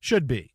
should be.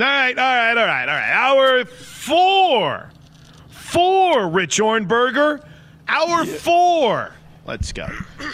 All right, all right, all right, all right. Hour four. Four, Rich Ohrnberger. Hour four. Let's go.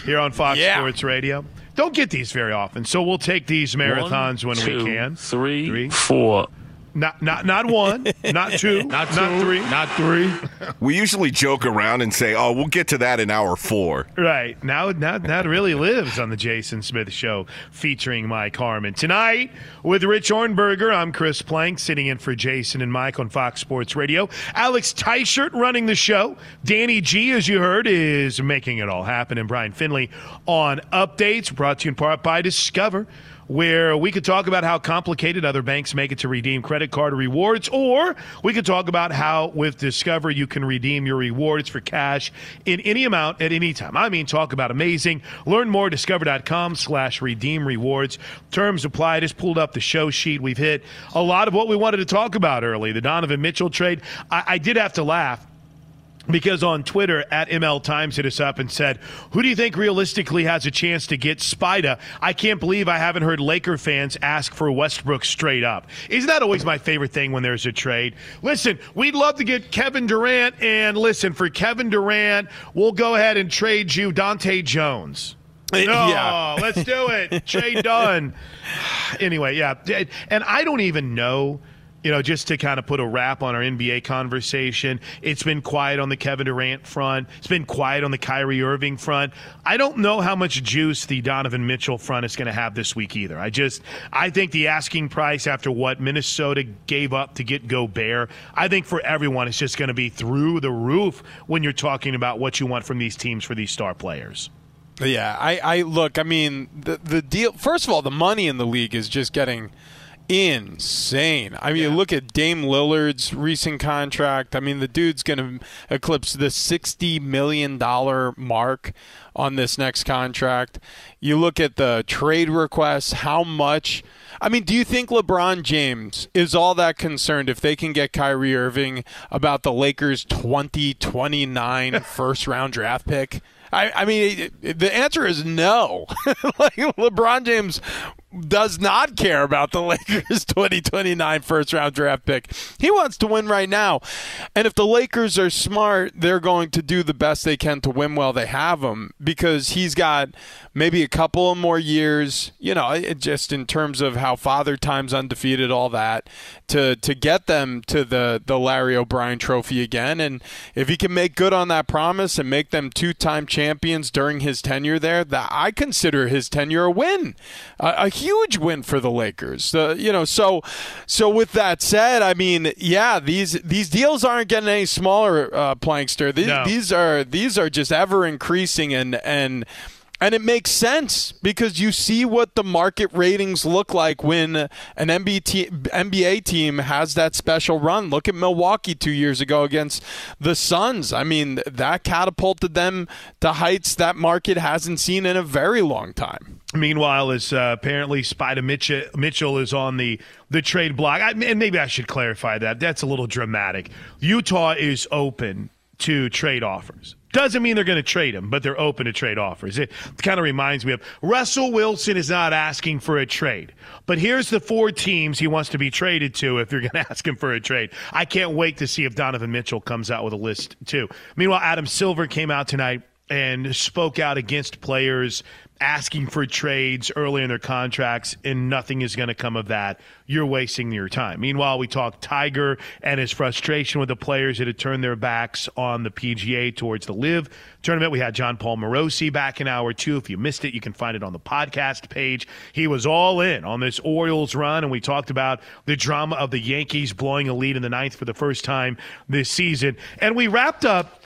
Here on Fox Yeah. Sports Radio. Don't get these very often, so we'll take these marathons when two, we can. three, Three. four. Not not not one, not two, not, two, three. not three. We usually joke around and say, "Oh, we'll get to that in hour four. Right. Now, now that really lives on the Jason Smith Show featuring Mike Harmon. Tonight, with Rich Ohrnberger, I'm Chris Plank, sitting in for Jason and Mike on Fox Sports Radio. Alex Teichert running the show. Danny G, as you heard, is making it all happen. And Brian Finley on updates, brought to you in part by Discover where we could talk about how complicated other banks make it to redeem credit card rewards, or we could talk about how with Discover you can redeem your rewards for cash in any amount at any time. I mean, talk about amazing. Learn more, discover.com slash redeem rewards. Terms apply. I just pulled up the show sheet. We've hit a lot of what we wanted to talk about early. The Donovan Mitchell trade. I, I did have to laugh because on Twitter at ML Times hit us up and said, "Who do you think realistically has a chance to get Spida?" I can't believe I haven't heard Laker fans ask for Westbrook straight up. Isn't that always my favorite thing when there's a trade? Listen, we'd love to get Kevin Durant, and listen for Kevin Durant, we'll go ahead and trade you Dante Jones. Eh, no, Yeah. let's do it. Trade done. Anyway, yeah, and I don't even know you know, just to kind of put a wrap on our NBA conversation, it's been quiet on the Kevin Durant front. It's been quiet on the Kyrie Irving front. I don't know how much juice the Donovan Mitchell front is going to have this week either. I just, I think the asking price after what Minnesota gave up to get Gobert, I think for everyone it's just going to be through the roof when you're talking about what you want from these teams for these star players. Yeah, I, I look. I mean, the the deal. First of all, the money in the league is just getting insane. I mean, yeah. look at Dame Lillard's recent contract. I mean, the dude's going to eclipse the $60 million mark on this next contract. You look at the trade requests, how much. I mean, do you think LeBron James is all that concerned if they can get Kyrie Irving about the Lakers' 2029 first round draft pick? I, I mean, the answer is no. like LeBron James does not care about the Lakers 2029 first round draft pick. He wants to win right now. And if the Lakers are smart, they're going to do the best they can to win while they have him because he's got maybe a couple of more years, you know, just in terms of how father time's undefeated all that to to get them to the the Larry O'Brien trophy again and if he can make good on that promise and make them two-time champions during his tenure there, that I consider his tenure a win. a huge win for the Lakers. Uh, you know, so so with that said, I mean, yeah, these these deals aren't getting any smaller, uh, Plankster. These, no. these are these are just ever increasing, and and and it makes sense because you see what the market ratings look like when an NBA team has that special run. Look at Milwaukee two years ago against the Suns. I mean, that catapulted them to heights that market hasn't seen in a very long time. Meanwhile, as uh, apparently Spida Mitchell, Mitchell is on the, the trade block, I, and maybe I should clarify that. That's a little dramatic. Utah is open to trade offers. Doesn't mean they're going to trade him, but they're open to trade offers. It kind of reminds me of Russell Wilson is not asking for a trade, but here's the four teams he wants to be traded to if you're going to ask him for a trade. I can't wait to see if Donovan Mitchell comes out with a list too. Meanwhile, Adam Silver came out tonight and spoke out against players asking for trades early in their contracts, and nothing is going to come of that. You're wasting your time. Meanwhile, we talked Tiger and his frustration with the players that had turned their backs on the PGA towards the LIV tournament. We had Jon Paul Morosi back in hour two. If you missed it, you can find it on the podcast page. He was all in on this Orioles run, and we talked about the drama of the Yankees blowing a lead in the ninth for the first time this season. And we wrapped up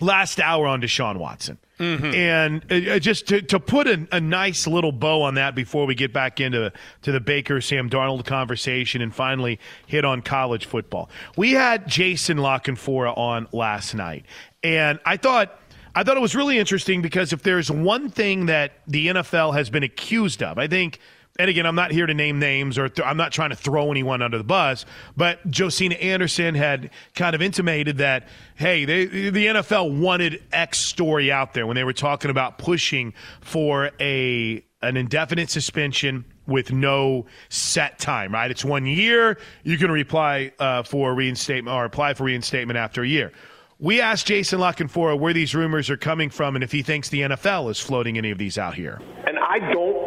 last hour on Deshaun Watson. Mm-hmm. And uh, just to, to put a, a, nice little bow on that before we get back into to the Baker Sam Darnold conversation and finally hit on college football. We had Jason La Canfora on last night, and I thought I thought it was really interesting because if there's one thing that the NFL has been accused of, I think – and again, I'm not here to name names or th- I'm not trying to throw anyone under the bus, but Josina Anderson had kind of intimated that, hey, they, the NFL wanted X story out there when they were talking about pushing for a an indefinite suspension with no set time, right? It's one year. You can reply uh, for reinstatement or apply for reinstatement after a year. We asked Jason La Canfora where these rumors are coming from and if he thinks the NFL is floating any of these out here. And I don't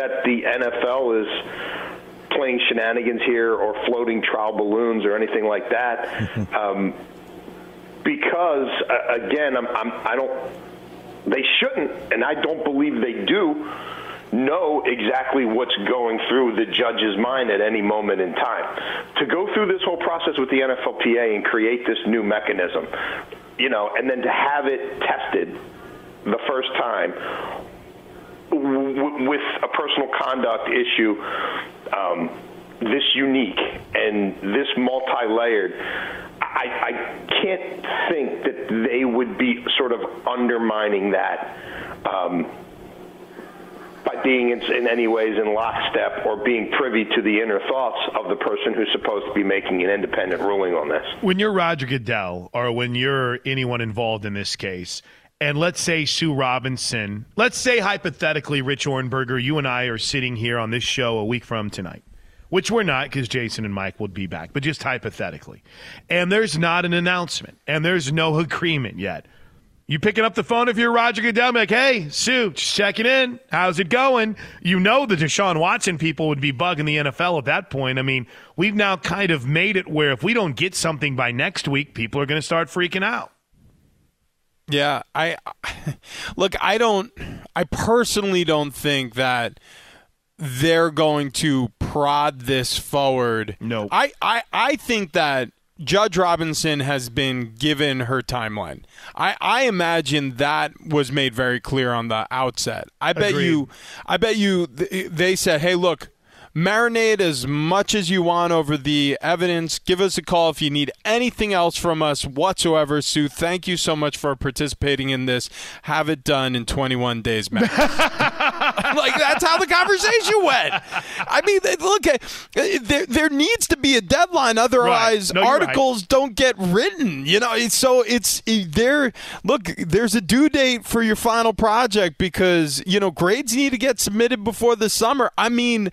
that the NFL is playing shenanigans here or floating trial balloons or anything like that. um, because uh, again, I'm, I'm, I don't. They shouldn't, and I don't believe they do know exactly what's going through the judge's mind at any moment in time. To go through this whole process with the NFLPA and create this new mechanism, you know, and then to have it tested the first time w- with a personal conduct issue um, this unique and this multi-layered, I, I, can't think that they would be sort of undermining that um, by being in, in, any ways in lockstep or being privy to the inner thoughts of the person who's supposed to be making an independent ruling on this. When you're Roger Goodell or when you're anyone involved in this case, and let's say Sue Robinson, let's say hypothetically, Rich Ohrnberger, you and I are sitting here on this show a week from tonight, which we're not because Jason and Mike would be back, but just hypothetically. And there's not an announcement and there's no agreement yet. You picking up the phone if you're Roger Goodell, like, hey, Sue, just checking in. How's it going? You know the Deshaun Watson people would be bugging the NFL at that point. I mean, we've now kind of made it where if we don't get something by next week, people are going to start freaking out. Yeah, I look, I don't I personally don't think that they're going to prod this forward. No. I, I, I think that Judge Robinson has been given her timeline. I, I imagine that was made very clear on the outset. I bet Agreed. you I bet you they said, "Hey, look, marinate as much as you want over the evidence. Give us a call if you need anything else from us whatsoever. Sue, thank you so much for participating in this. Have it done in 21 days, Matt. like that's how the conversation went. I mean, look, eh, there there needs to be a deadline, otherwise Right. No, you're right. articles don't get written. You know, so it's eh, there. Look, there's a due date for your final project because you know grades need to get submitted before the summer. I mean.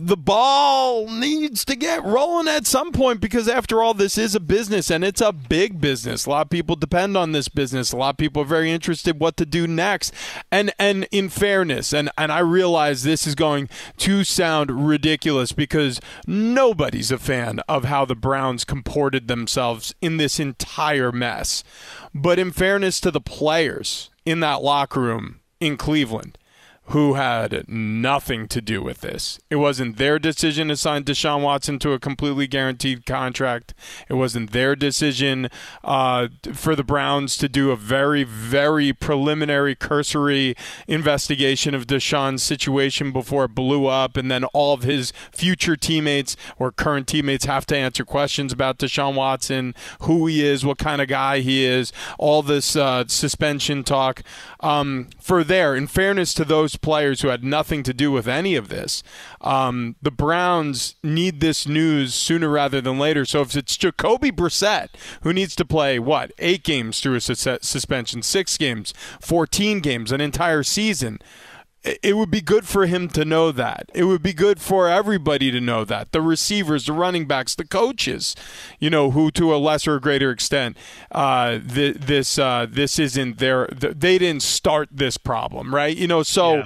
The ball needs to get rolling at some point because, after all, this is a business and it's a big business. A lot of people depend on this business. A lot of people are very interested what to do next. And and in fairness, and and I realize this is going to sound ridiculous because nobody's a fan of how the Browns comported themselves in this entire mess. But in fairness to the players in that locker room in Cleveland, who had nothing to do with this. It wasn't their decision to sign Deshaun Watson to a completely guaranteed contract. It wasn't their decision uh, for the Browns to do a very, very preliminary, cursory investigation of Deshaun's situation before it blew up, and then all of his future teammates or current teammates have to answer questions about Deshaun Watson, who he is, what kind of guy he is, all this uh, suspension talk. Um, for there, in fairness to those players who had nothing to do with any of this, um, the Browns need this news sooner rather than later. So if it's Jacoby Brissett who needs to play what eight games through a sus- suspension, six games, fourteen games, an entire season. It- would be good for him to know that. It would be good for everybody to know that. The receivers, the running backs, the coaches, you know, who to a lesser or greater extent, uh, th- this uh, this isn't their. Th- they didn't start this problem, right? You know, so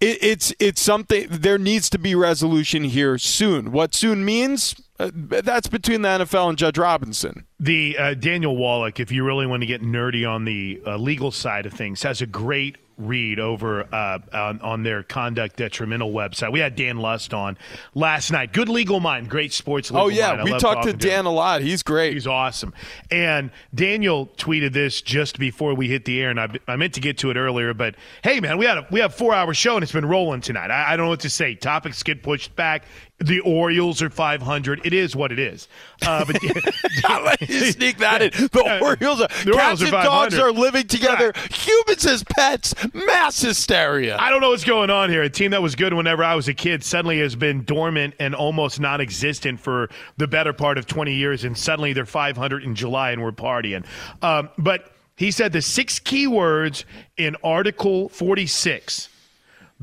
it, it's it's something. There needs to be resolution here soon. What soon means? Uh, that's between the NFL and Judge Robinson. The uh, Daniel Wallach, if you really want to get nerdy on the uh, legal side of things, has a great read over uh, on, on their conduct detrimental website. We had Dan Lust on last night. Good legal mind, great sports. Legal Oh yeah. We talked to. Dan a lot. He's great. He's awesome. And Daniel tweeted this just before we hit the air, and I, I meant to get to it earlier, but hey, man, we had a we have a four hour show and it's been rolling tonight. I, I don't know what to say. Topics get pushed back. The Orioles are 500. It is what it is. Uh, but Let you sneak that in. The Orioles, are, The cats Orioles are and dogs are living together. Humans as pets. Mass hysteria. I don't know what's going on here. A team that was good whenever I was a kid suddenly has been dormant and almost non existent for the better part of 20 years, and suddenly they're 500 in July and we're partying. Um, but he said the six keywords in Article 46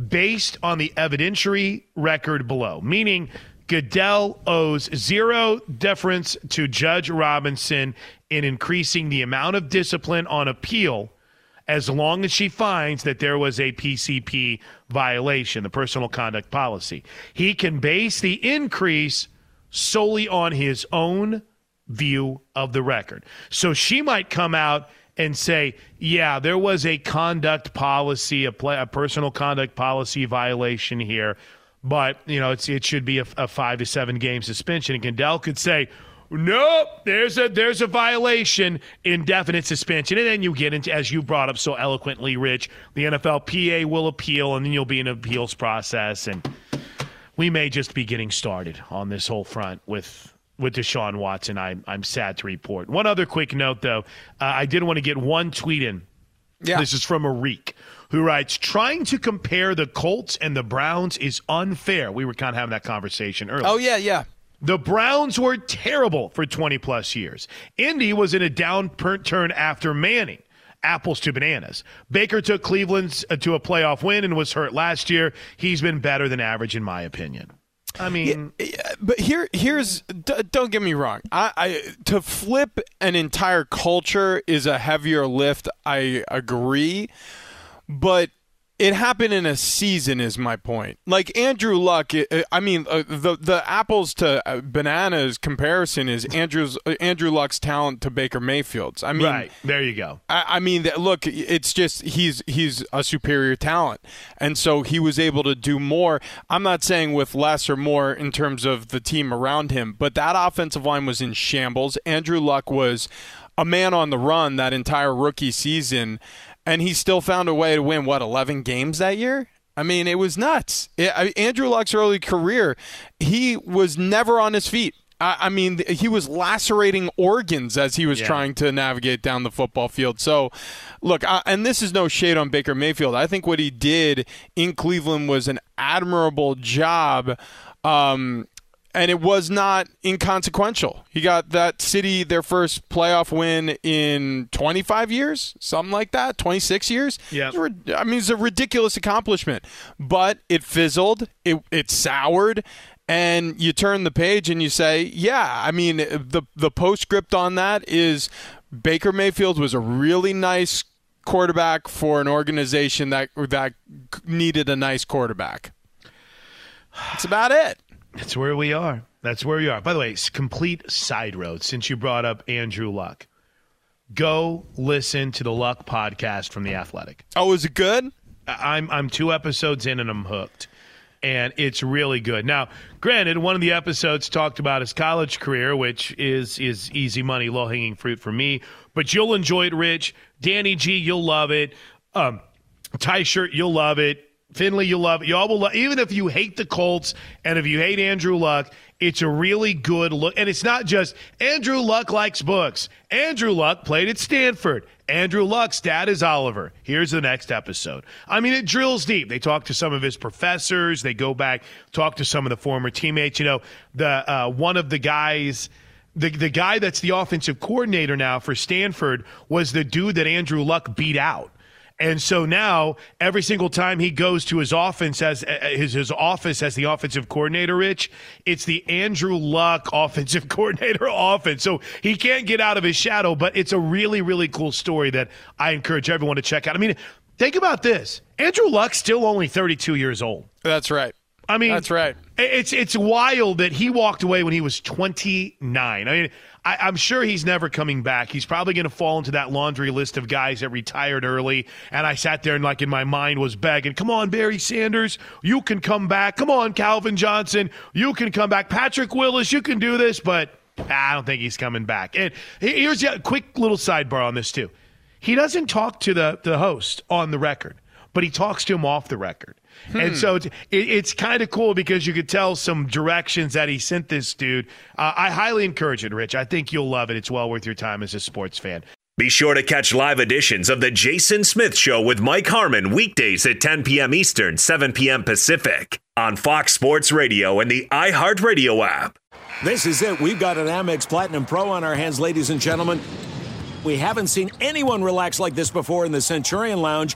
based on the evidentiary record below, meaning Goodell owes zero deference to Judge Robinson in increasing the amount of discipline on appeal as long as she finds that there was a PCP violation, the personal conduct policy. He can base the increase solely on his own view of the record. So she might come out and say, yeah, there was a conduct policy, a, play, a personal conduct policy violation here, but you know it should be a, a five to seven game suspension. And Goodell could say, Nope, there's a there's a violation, indefinite suspension, and then you get into as you brought up so eloquently, Rich. The NFLPA will appeal, and then you'll be in an appeals process, and we may just be getting started on this whole front with with Deshaun Watson. I'm I'm sad to report. One other quick note, though, uh, I did want to get one tweet in. Yeah. This is from Arik, who writes, "Trying to compare the Colts and the Browns is unfair." We were kind of having that conversation earlier. Oh yeah, yeah. The Browns were terrible for 20 plus years. Indy was in a downturn after Manning. Apples to bananas. Baker took Cleveland uh, to a playoff win and was hurt last year. He's been better than average, in my opinion. I mean, yeah, but here, here's d- don't get me wrong. I, I to flip an entire culture is a heavier lift. I agree, but it happened in a season is my point. Like andrew luck i mean uh, the the apples to uh, bananas comparison is andrew's uh, andrew luck's talent to baker mayfield's i mean right. There you go. I, I, mean look it's just he's he's a superior talent. And so he was able to do more. I'm not saying with less or more in terms of the team around him but that offensive line was in shambles. Andrew luck was a man on the run that entire rookie season and he still found a way to win what 11 games that year I mean, it was nuts. It, I, Andrew Luck's early career, he was never on his feet. I, I mean, he was lacerating organs as he was yeah. trying to navigate down the football field. So, look, I, and this is no shade on Baker Mayfield. I think what he did in Cleveland was an admirable job. Um, and it was not inconsequential. He got that city their first playoff win in 25 years, something like that, 26 years. Yeah, I mean, it's a ridiculous accomplishment, but it fizzled, it it soured, and you turn the page and you say, yeah, I mean, the the postscript on that is Baker Mayfield was a really nice quarterback for an organization that that needed a nice quarterback. That's about it. That's where we are. That's where we are. By the way, it's complete side road since you brought up Andrew Luck. Go listen to the Luck podcast from The Athletic. Oh, is it good? I'm I'm two episodes in and I'm hooked. And it's really good. Now, granted, one of the episodes talked about his college career, which is is easy money, low hanging fruit for me. But you'll enjoy it, Rich. Danny G, you'll love it. Um, tie shirt, you'll love it. Finley, you love it. You all will love, even if you hate the Colts and if you hate Andrew Luck, it's a really good look. And it's not just Andrew Luck likes books. Andrew Luck played at Stanford. Andrew Luck's dad is Oliver. Here's the next episode. I mean, it drills deep. They talk to some of his professors. They go back, talk to some of the former teammates. You know, the uh, one of the guys. The, the guy that's the offensive coordinator now for Stanford was the dude that Andrew Luck beat out. And so now every single time he goes to his offense as uh, uh, his his office as the offensive coordinator, Rich, it's the Andrew Luck offensive coordinator offense. So he can't get out of his shadow, but it's a really really cool story that I encourage everyone to check out. I mean, think about this. Andrew Luck's still only 32 years old. That's right. I mean, that's right. It's it's wild that he walked away when he was 29. I mean, I, am sure he's never coming back. He's probably going to fall into that laundry list of guys that retired early. And I sat there and, like, in my mind was begging, "Come on, Barry Sanders, you can come back. Come on, Calvin Johnson, you can come back. Patrick Willis, you can do this." But ah, I don't think he's coming back. And here's a quick little sidebar on this too. He doesn't talk to the the host on the record, but he talks to him off the record. Hmm. And so it's, it, it's kind of cool because you could tell some directions that he sent this dude. Uh, I highly encourage it, Rich. I think you'll love it. It's well worth your time as a sports fan. Be sure to catch live editions of The Jason Smith Show with Mike Harmon weekdays at 10 p.m. Eastern, 7 p.m. Pacific on Fox Sports Radio and the iHeartRadio app. This is it. We've got an Amex Platinum Pro on our hands, ladies and gentlemen. We haven't seen anyone relax like this before in the Centurion Lounge.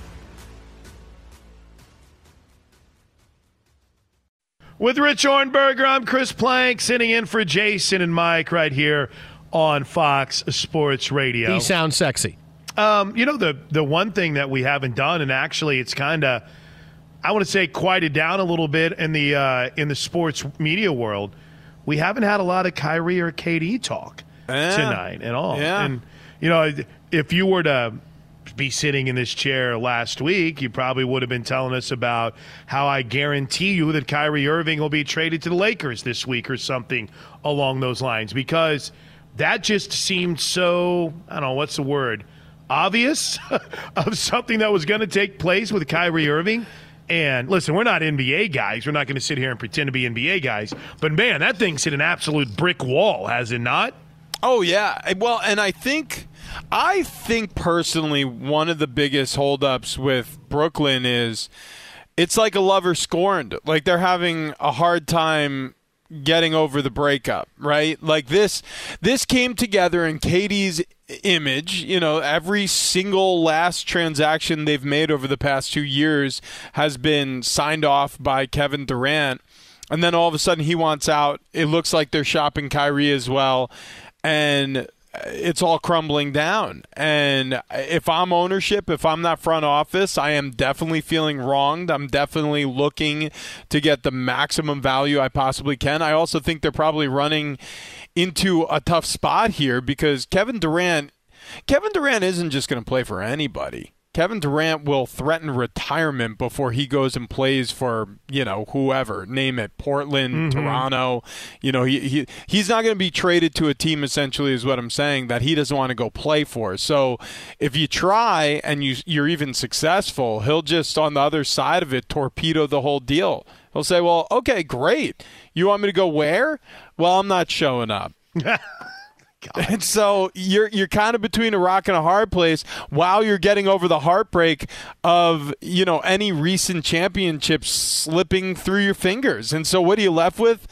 With Rich Ohrnberger, I'm Chris Plank, sitting in for Jason and Mike right here on Fox Sports Radio. He sounds sexy. Um, you know the the one thing that we haven't done, and actually it's kind of, I want to say, quieted down a little bit in the uh, in the sports media world. We haven't had a lot of Kyrie or KD talk Yeah. tonight at all. Yeah. And you know, if you were to be sitting in this chair last week, you probably would have been telling us about how I guarantee you that Kyrie Irving will be traded to the Lakers this week or something along those lines because that just seemed so, I don't know, what's the word? Obvious of something that was going to take place with Kyrie Irving. And listen, we're not NBA guys. We're not going to sit here and pretend to be NBA guys. But man, that thing's hit an absolute brick wall, has it not? Oh yeah. Well, and I think I think personally one of the biggest holdups with Brooklyn is it's like a lover scorned. Like they're having a hard time getting over the breakup, right? Like this this came together in KD's image, you know, every single last transaction they've made over the past 2 years has been signed off by Kevin Durant. And then all of a sudden he wants out. It looks like they're shopping Kyrie as well. And it's all crumbling down. And if I'm ownership, if I'm not front office, I am definitely feeling wronged. I'm definitely looking to get the maximum value I possibly can. I also think they're probably running into a tough spot here because Kevin Durant Kevin Durant isn't just going to play for anybody. Kevin Durant will threaten retirement before he goes and plays for, you know, whoever, name it, Portland, Mhm. Toronto. You know, he, he he's not going to be traded to a team essentially is what I'm saying that he doesn't want to go play for. So, if you try and you you're even successful, he'll just on the other side of it torpedo the whole deal. He'll say, "Well, okay, great. You want me to go where? Well, I'm not showing up." And so you're you're kind of between a rock and a hard place while you're getting over the heartbreak of you know any recent championships slipping through your fingers. And so what are you left with?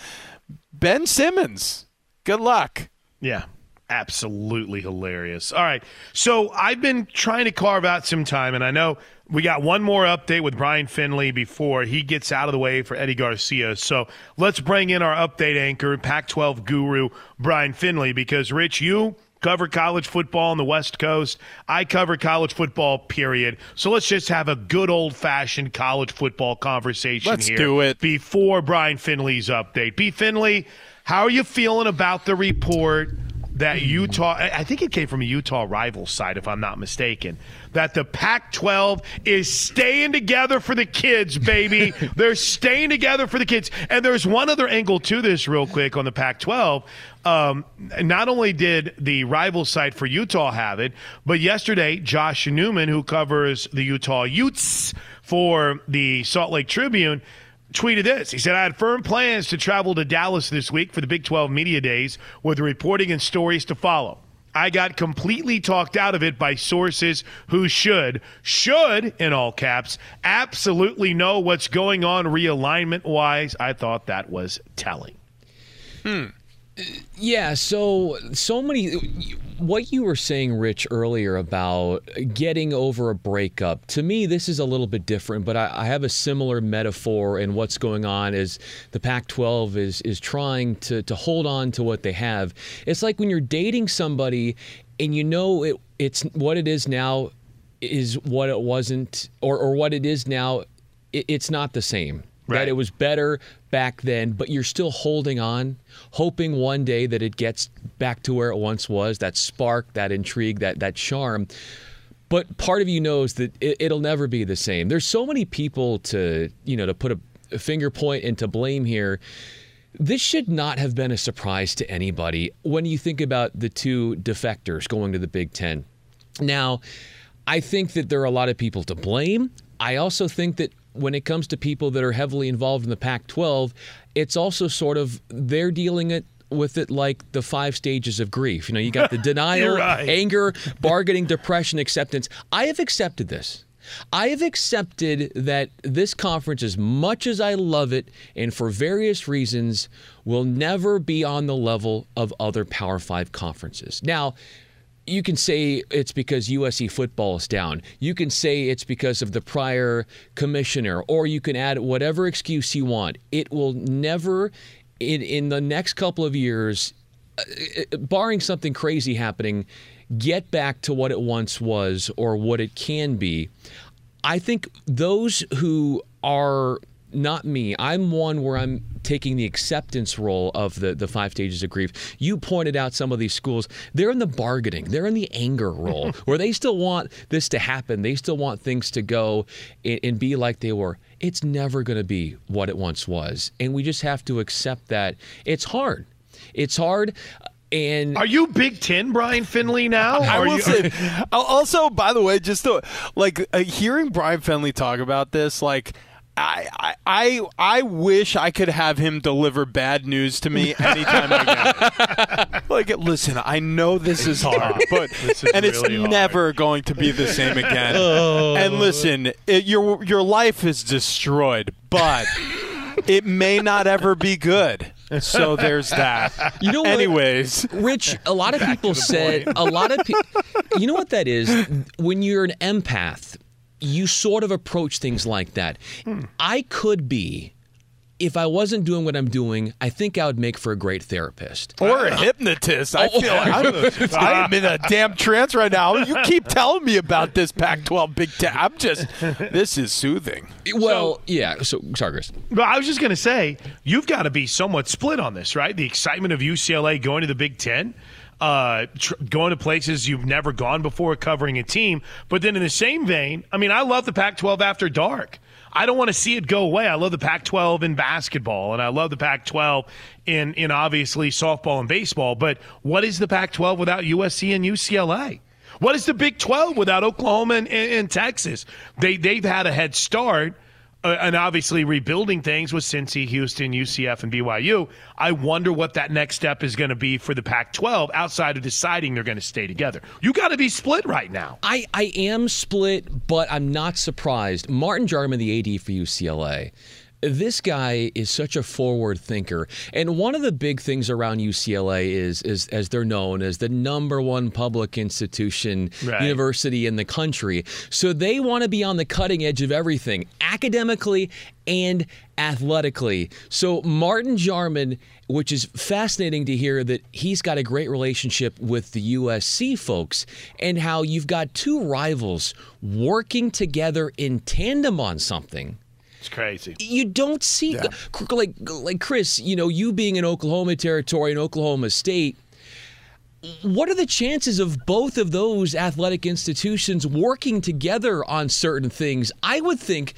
Ben Simmons. Good luck. Yeah. Absolutely hilarious. All right. So I've been trying to carve out some time, and I know we got one more update with Brian Finley before he gets out of the way for Eddie Garcia. So let's bring in our update anchor, Pac 12 guru, Brian Finley, because, Rich, you cover college football on the West Coast. I cover college football, period. So let's just have a good old fashioned college football conversation here. Let's here. do it. Before Brian Finley's update. B. Finley, how are you feeling about the report that Utah, I think it came from a Utah rival site, if I'm not mistaken, that the Pac 12 is staying together for the kids, baby. They're staying together for the kids. And there's one other angle to this, real quick, on the Pac 12. Um, not only did the rival site for Utah have it, but yesterday, Josh Newman, who covers the Utah Utes for the Salt Lake Tribune, tweeted this. He said, I had firm plans to travel to Dallas this week for the Big 12 Media Days with reporting and stories to follow. I got completely talked out of it by sources who should, should, in all caps, absolutely know what's going on realignment wise. I thought that was telling. Hmm. Yeah, so so many what you were saying Rich earlier about getting over a breakup. To me this is a little bit different, but I, I have a similar metaphor in what's going on is the Pac-12 is is trying to to hold on to what they have. It's like when you're dating somebody and you know it it's what it is now is what it wasn't or or what it is now it, it's not the same that it was better back then, but you're still holding on, hoping one day that it gets back to where it once was, that spark, that intrigue, that that charm. But part of you knows that it, will never be the same. There's so many people to, you know, to put a, a finger point and to blame here. This should not have been a surprise to anybody when you think about the two defectors going to the Big 10. Now, I think that there are a lot of people to blame. I also think that when it comes to people that are heavily involved in the Pac 12, it's also sort of they're dealing it with it like the five stages of grief. You know, you got the denial, right. anger, bargaining, depression, acceptance. I have accepted this. I have accepted that this conference, as much as I love it, and for various reasons, will never be on the level of other Power Five conferences. Now, you can say it's because USC football is down. You can say it's because of the prior commissioner, or you can add whatever excuse you want. It will never, in, in the next couple of years, uh, barring something crazy happening, get back to what it once was or what it can be. I think those who are not me. I'm one where I'm taking the acceptance role of the, the five stages of grief. You pointed out some of these schools, they're in the bargaining, they're in the anger role, where they still want this to happen. They still want things to go and, and be like they were. It's never going to be what it once was. And we just have to accept that. It's hard. It's hard. And are you Big Ten, Brian Finley? Now I will you- say. Also, by the way, just to, like uh, hearing Brian Finley talk about this, like. I, I I wish I could have him deliver bad news to me anytime I get. Like, listen, I know this is hard, but is and it's really hard. never going to be the same again. Oh. And listen, it, your your life is destroyed, but it may not ever be good. So there's that. You know what? Anyways, Rich, a lot of people said a lot of people. You know what that is? When you're an empath, you sort of approach things like that. I could be. If I wasn't doing what I'm doing, I think I would make for a great therapist. or a hypnotist. I feel like I'm, I'm in a damn trance right now. You keep telling me about this Pac-12 Big Ten. I'm just, this is soothing. Well, yeah. So, sorry, Chris. But I was just going to say, you've got to be somewhat split on this, right? The excitement of UCLA going to the Big Ten, uh, tr- going to places you've never gone before, covering a team. But then in the same vein, I mean, I love the Pac 12 after dark. I don't want to see it go away. I love the Pac 12 in basketball, and I love the Pac 12 in, in obviously softball and baseball. But what is the Pac 12 without USC and UCLA? What is the Big 12 without Oklahoma and, and, and Texas? They, they've had a head start uh, and obviously rebuilding things with Cincy, Houston, UCF, and BYU. I wonder what that next step is going to be for the Pac-12 outside of deciding they're going to stay together. You got to be split right now. I, I am split, but I'm not surprised. Martin Jarmond, the AD for UCLA, this guy is such a forward thinker. And one of the big things around UCLA is, is as they're known as the number one public institution Right. university in the country. So they want to be on the cutting edge of everything, academically and athletically. So Martin Jarmond, which is fascinating to hear that he's got a great relationship with the USC folks and how you've got two rivals working together in tandem on something It's crazy. you don't see like like Chris, you know, you being in Oklahoma territory and Oklahoma State. What are the chances of both of those athletic institutions working together on certain things? I would think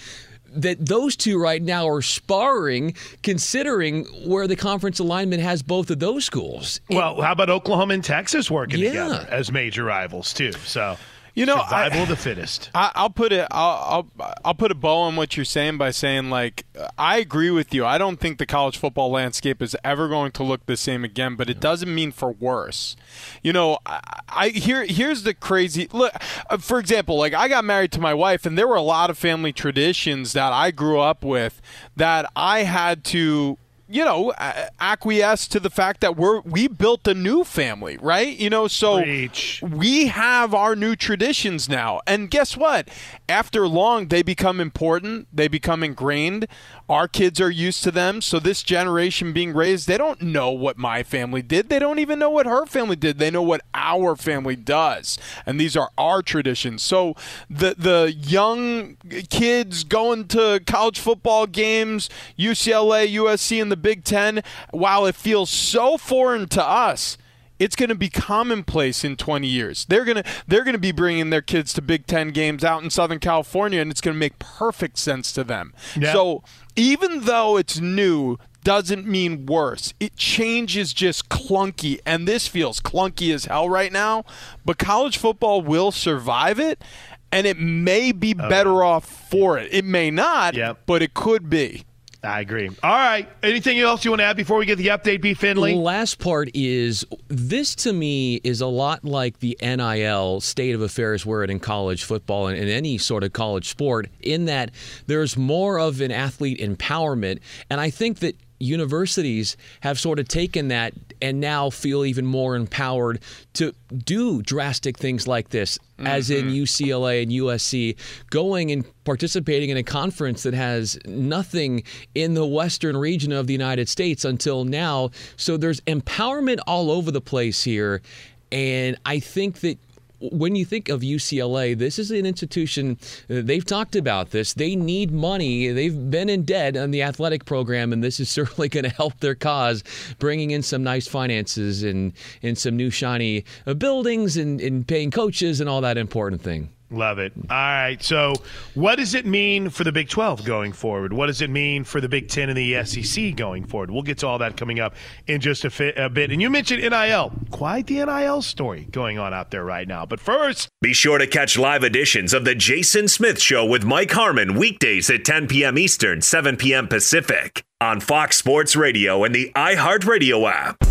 that those two right now are sparring, considering where the conference alignment has both of those schools. Well, how about Oklahoma and Texas working Yeah. together as major rivals too? So You know, survival I- the fittest. I, I'll put it. I'll, I'll I'll put a bow on what you're saying by saying like I agree with you. I don't think the college football landscape is ever going to look the same again, but it doesn't mean for worse. You know, I, I here here's the crazy look. uh, For example, like I got married to my wife, and there were a lot of family traditions that I grew up with that I had to you know, acquiesce to the fact that we're we built a new family, right? You know, so we have our new traditions now. And guess what? After long, they become important. They become ingrained. Our kids are used to them. So this generation being raised, they don't know what my family did. They don't even know what her family did. They know what our family does. And these are our traditions. So the the young kids going to college football games, UCLA, USC, and the Big Ten, while it feels so foreign to us, it's going to be commonplace in 20 years. They're going to they're going to be bringing their kids to Big 10 games out in Southern California and it's going to make perfect sense to them. Yeah. So, even though it's new doesn't mean worse. It changes just clunky and this feels clunky as hell right now, but college football will survive it and it may be oh, better off for it. It may not, but it could be. I agree. All right. Anything else you want to add before we get the update, B. Finley? The last part is this to me is a lot like the NIL state of affairs where it in college football and in any sort of college sport, in that there's more of an athlete empowerment. And I think that universities have sort of taken that and now feel even more empowered to do drastic things like this, as in mm-hmm. UCLA and USC, going and participating in a conference that has nothing in the western region of the United States until now. So there's empowerment all over the place here. And I think that when you think of UCLA, this is an institution, uh, they've talked about this. They need money. They've been in debt on the athletic program, and this is certainly going to help their cause, bringing in some nice finances and, and some new shiny uh, buildings and, and paying coaches and all that important thing. Love it. All right. So, what does it mean for the Big 12 going forward? What does it mean for the Big 10 and the SEC going forward? We'll get to all that coming up in just a, fi- a bit. And you mentioned NIL. Quite the NIL story going on out there right now. But first, Be sure to catch live editions of The Jason Smith Show with Mike Harmon weekdays at 10 p.m. Eastern, 7 p.m. Pacific on Fox Sports Radio and the iHeartRadio app.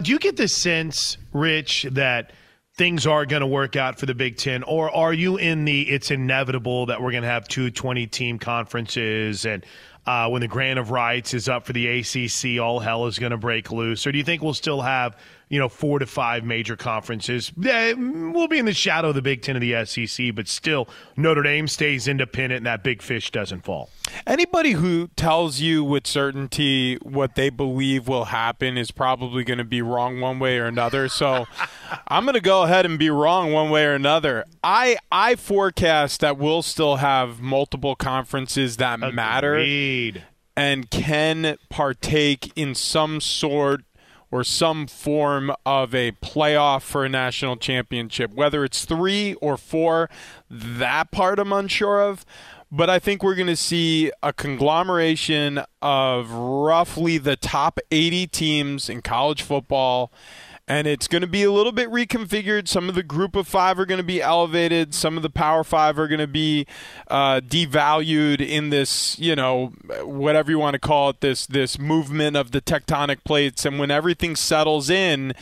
Do you get the sense, Rich, that things are going to work out for the Big Ten, or are you in the it's inevitable that we're going to have two 20 team conferences and uh, when the grant of rights is up for the ACC, all hell is going to break loose? Or do you think we'll still have you know, four to five major conferences. We'll be in the shadow of the Big Ten of the SEC, but still, Notre Dame stays independent and that big fish doesn't fall. Anybody who tells you with certainty what they believe will happen is probably going to be wrong one way or another. So I'm going to go ahead and be wrong one way or another. I I forecast that we'll still have multiple conferences that Agreed. matter and can partake in some sort or some form of a playoff for a national championship. Whether it's three or four, that part I'm unsure of. But I think we're going to see a conglomeration of roughly the top 80 teams in college football and it's going to be a little bit reconfigured. Some of the group of five are going to be elevated. Some of the power five are going to be uh, devalued in this, you know, whatever you want to call it, this this movement of the tectonic plates. And when everything settles in,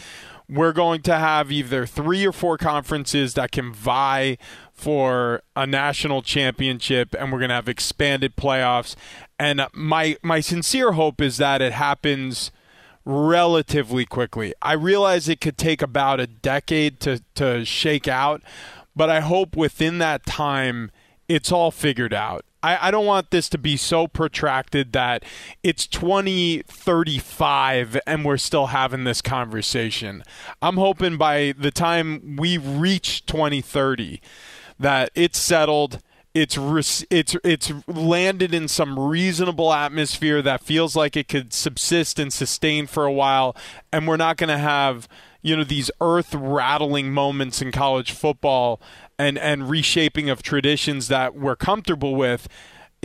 we're going to have either three or four conferences that can vie for a national championship, and we're going to have expanded playoffs. And my my sincere hope is that it happens relatively quickly. I realize it could take about a decade to, to shake out, but I hope within that time it's all figured out. I, I don't want this to be so protracted that it's 2035 and we're still having this conversation. I'm hoping by the time we reach 2030 that it's settled it's it's it's landed in some reasonable atmosphere that feels like it could subsist and sustain for a while and we're not going to have you know these earth rattling moments in college football and and reshaping of traditions that we're comfortable with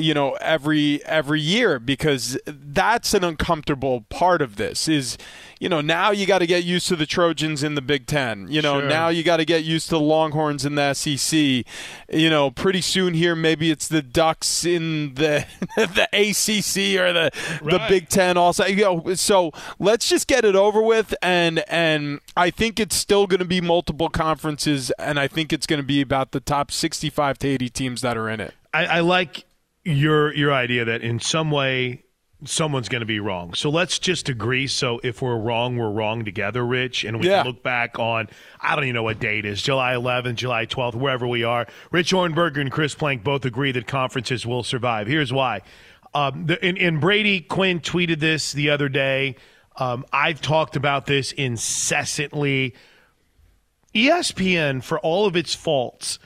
you know every every year because that's an uncomfortable part of this is you know now you got to get used to the Trojans in the Big 10 you know Sure. now you got to get used to the Longhorns in the SEC you know pretty soon here maybe it's the Ducks in the the ACC or the the Big 10 also. You know so let's just get it over with and and I think it's still going to be multiple conferences and I think it's going to be about the top 65 to 80 teams that are in it. I, I like your your idea that in some way someone's going to be wrong. So let's just agree. So if we're wrong, we're wrong together, Rich, and we Yeah. can look back on I don't even know what date is July 11th, July 12th, wherever we are. Rich Ohrnberger and Chris Plank both agree that conferences will survive. Here's why. Um, the, and, and Brady Quinn tweeted this the other day. Um, I've talked about this incessantly. ESPN, for all of its faults,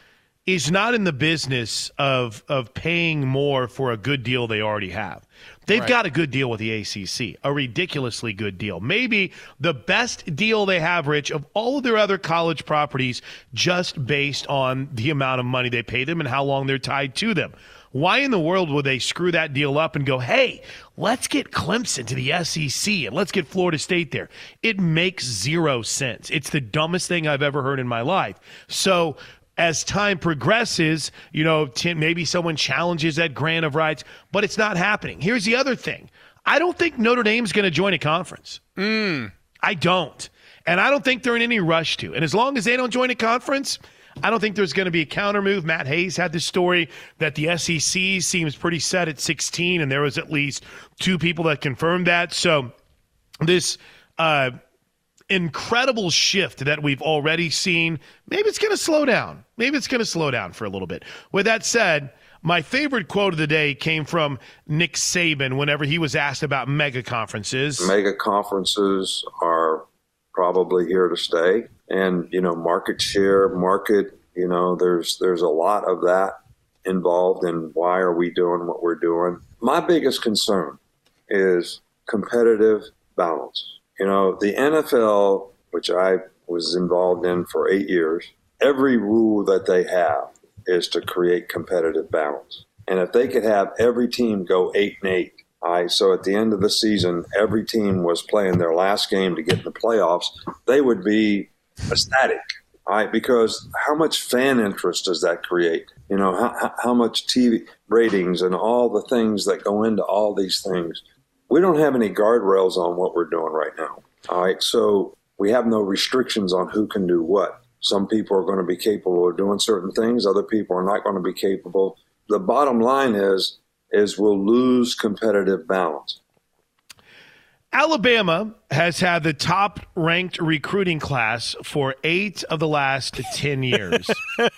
is not in the business of of paying more for a good deal they already have. They've Right. got a good deal with the ACC, a ridiculously good deal. Maybe the best deal they have, Rich, of all of their other college properties, just based on the amount of money they pay them and how long they're tied to them. Why in the world would they screw that deal up and go, hey, let's get Clemson to the SEC and let's get Florida State there? It makes zero sense. It's the dumbest thing I've ever heard in my life. So, as time progresses, you know, t- maybe someone challenges that grant of rights, but it's not happening. Here's the other thing I don't think Notre Dame's going to join a conference. I don't. And I don't think they're in any rush to. And as long as they don't join a conference, I don't think there's going to be a counter move. Matt Hayes had this story that the SEC seems pretty set at 16, and there was at least two people that confirmed that. So this uh, incredible shift that we've already seen, maybe it's going to slow down. Maybe it's going to slow down for a little bit. With that said, my favorite quote of the day came from Nick Saban whenever he was asked about mega conferences. Mega conferences are probably here to stay, and you know, market share, market. You know, there's there's a lot of that involved in why are we doing what we're doing. My biggest concern is competitive balance. You know, the NFL, which I was involved in for eight years, every rule that they have is to create competitive balance. And if they could have every team go eight and eight, right, so at the end of the season, every team was playing their last game to get in the playoffs, they would be ecstatic, right, because how much fan interest does that create? You know, how- how much TV ratings and all the things that go into all these things. We don't have any guardrails on what we're doing right now. All right, so we have no restrictions on who can do what. Some people are going to be capable of doing certain things, other people are not going to be capable. The bottom line is is we'll lose competitive balance. Alabama has had the top ranked recruiting class for eight of the last 10 years.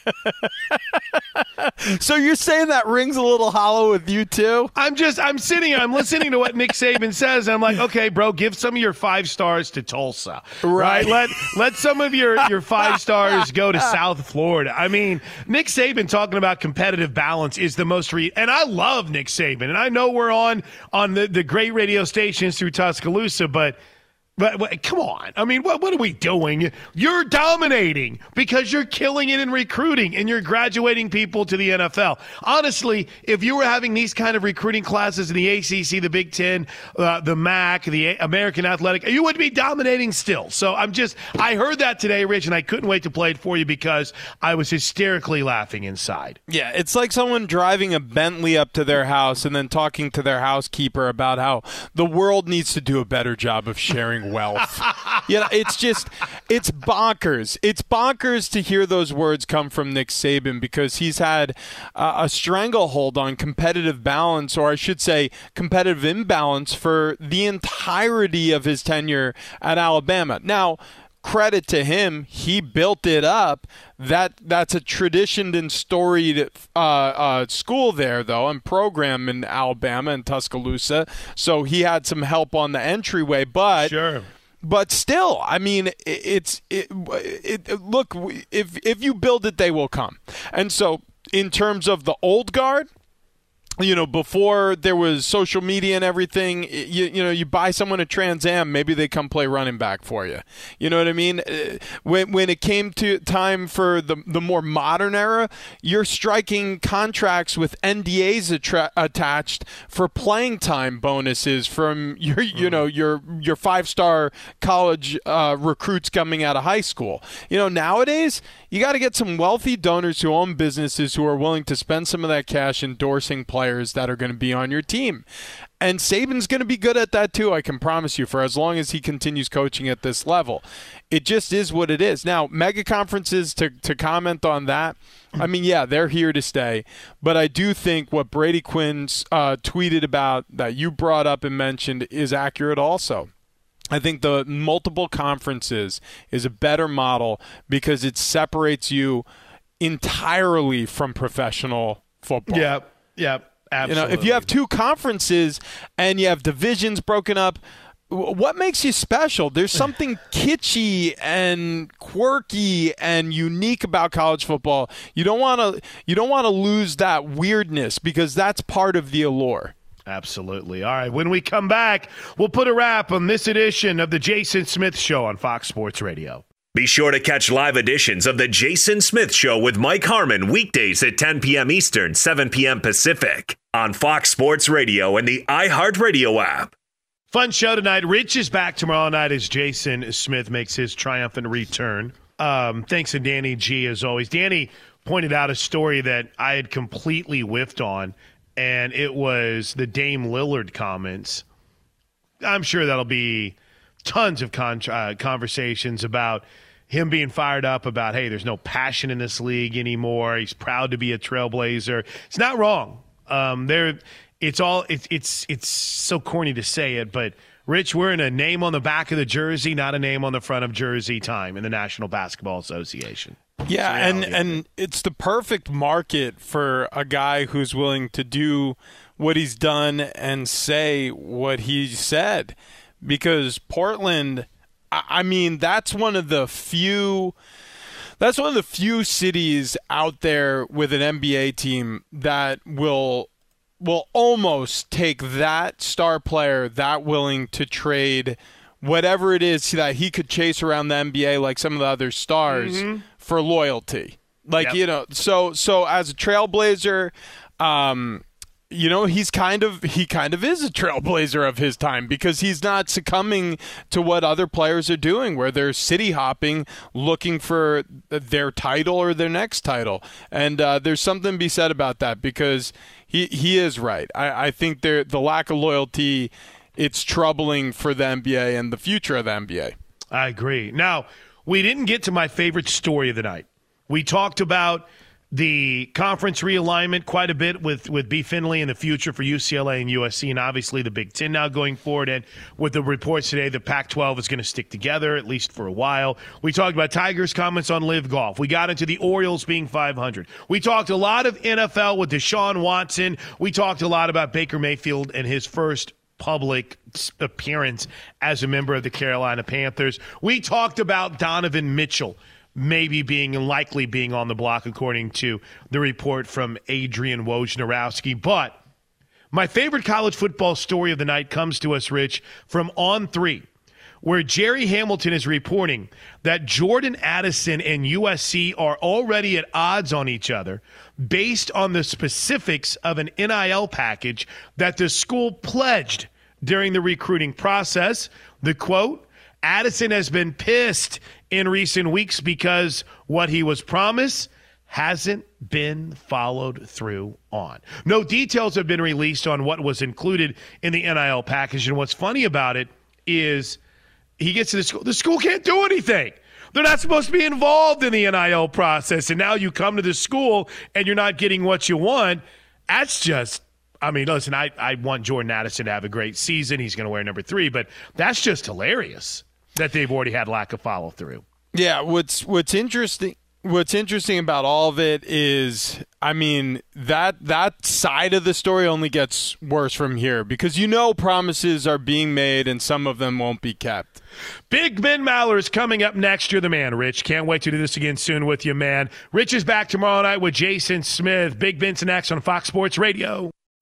so you're saying that rings a little hollow with you too? I'm just, I'm sitting, I'm listening to what Nick Saban says, and I'm like, okay, bro, give some of your five stars to Tulsa. Right. Let let some of your, your five stars go to South Florida. I mean, Nick Saban talking about competitive balance is the most re and I love Nick Saban, and I know we're on on the, the great radio stations through Tuscaloosa, but but, but come on. I mean, what, what are we doing? You're dominating because you're killing it in recruiting and you're graduating people to the NFL. Honestly, if you were having these kind of recruiting classes in the ACC, the Big Ten, uh, the MAC, the American Athletic, you would be dominating still. So I'm just, I heard that today, Rich, and I couldn't wait to play it for you because I was hysterically laughing inside. Yeah, it's like someone driving a Bentley up to their house and then talking to their housekeeper about how the world needs to do a better job of sharing wealth. you know, it's just it's bonkers. It's bonkers to hear those words come from Nick Saban because he's had uh, a stranglehold on competitive balance, or I should say, competitive imbalance for the entirety of his tenure at Alabama. Now credit to him. He built it up. That that's a traditioned and storied uh, uh, school there, though, and program in Alabama and Tuscaloosa. So he had some help on the entryway, but sure but still, I mean, it's it, it, it, Look, if if you build it, they will come. And so, in terms of the old guard, you know, before there was social media and everything, you, you know, you buy someone a Trans Am, maybe they come play running back for you. You know what I mean? Uh, when, when it came to time for the, the more modern era, you're striking contracts with NDAs attra- attached for playing time bonuses from your, you know, your, your five star college uh, recruits coming out of high school. You know, nowadays, you got to get some wealthy donors who own businesses who are willing to spend some of that cash endorsing players that are going to be on your team. And Saban's going to be good at that too, I can promise you, for as long as he continues coaching at this level. It just is what it is. Now, mega conferences, to, to comment on that, I mean, yeah, they're here to stay. But I do think what Brady Quinn's uh, tweeted about that you brought up and mentioned is accurate also. I think the multiple conferences is a better model because it separates you entirely from professional football. Yeah, yeah, absolutely. You know, if you have two conferences and you have divisions broken up, what makes you special? There's something kitschy and quirky and unique about college football. You don't want to you don't want to lose that weirdness because that's part of the allure. Absolutely. All right. When we come back, we'll put a wrap on this edition of the Jason Smith Show on Fox Sports Radio. Be sure to catch live editions of the Jason Smith Show with Mike Harmon weekdays at 10 p.m. Eastern, 7 p.m. Pacific on Fox Sports Radio and the iHeartRadio app. Fun show tonight. Rich is back tomorrow night as Jason Smith makes his triumphant return. Um, thanks to Danny G, as always. Danny pointed out a story that I had completely whiffed on and it was the Dame Lillard comments. I'm sure that'll be tons of con- uh, conversations about him being fired up about, hey, there's no passion in this league anymore. He's proud to be a trailblazer. It's not wrong. Um, there, it's all it's it's it's so corny to say it, but Rich, we're in a name on the back of the jersey, not a name on the front of jersey time in the National Basketball Association. Yeah, and and it's the perfect market for a guy who's willing to do what he's done and say what he said because Portland I mean that's one of the few that's one of the few cities out there with an NBA team that will will almost take that star player that willing to trade whatever it is that he could chase around the NBA like some of the other stars mm-hmm for loyalty. Like yep. you know, so so as a trailblazer, um, you know he's kind of he kind of is a trailblazer of his time because he's not succumbing to what other players are doing where they're city hopping looking for their title or their next title. And uh, there's something to be said about that because he he is right. I, I think there the lack of loyalty it's troubling for the nba and the future of the nba i agree. Now we didn't get to my favorite story of the night. We talked about the conference realignment quite a bit with with B Finley in the future for UCLA and USC, and obviously the Big Ten now going forward. And with the reports today, the Pac-12 is going to stick together at least for a while. We talked about Tiger's comments on LIV Golf. We got into the Orioles being 500. We talked a lot of NFL with Deshaun Watson. We talked a lot about Baker Mayfield and his first public appearance as a member of the Carolina Panthers. We talked about Donovan Mitchell maybe being likely being on the block, according to the report from Adrian Wojnarowski. But my favorite college football story of the night comes to us, Rich, from On3, where Jerry Hamilton is reporting that Jordan Addison and USC are already at odds on each other based on the specifics of an NIL package that the school pledged during the recruiting process. The quote Addison has been pissed in recent weeks because what he was promised hasn't been followed through on. No details have been released on what was included in the NIL package. And what's funny about it is he gets to the school, the school can't do anything. They're not supposed to be involved in the NIL process. And now you come to the school and you're not getting what you want. That's just, I mean, listen, I, I want Jordan Addison to have a great season. He's going to wear number three, but that's just hilarious. That they've already had lack of follow through. Yeah, what's what's interesting what's interesting about all of it is I mean that that side of the story only gets worse from here because you know promises are being made and some of them won't be kept. Big Ben Maller is coming up next. You're the man, Rich. Can't wait to do this again soon with you, man. Rich is back tomorrow night with Jason Smith. Big Ben's next on Fox Sports Radio.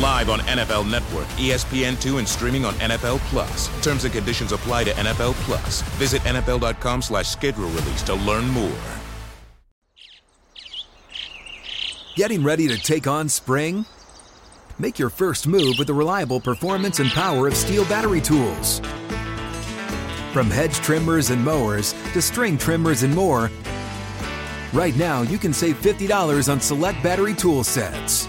Live on NFL Network, ESPN2, and streaming on NFL Plus. Terms and conditions apply to NFL Plus. Visit NFL.com slash schedule release to learn more. Getting ready to take on spring? Make your first move with the reliable performance and power of STIHL battery tools. From hedge trimmers and mowers to string trimmers and more, right now you can save $50 on select battery tool sets.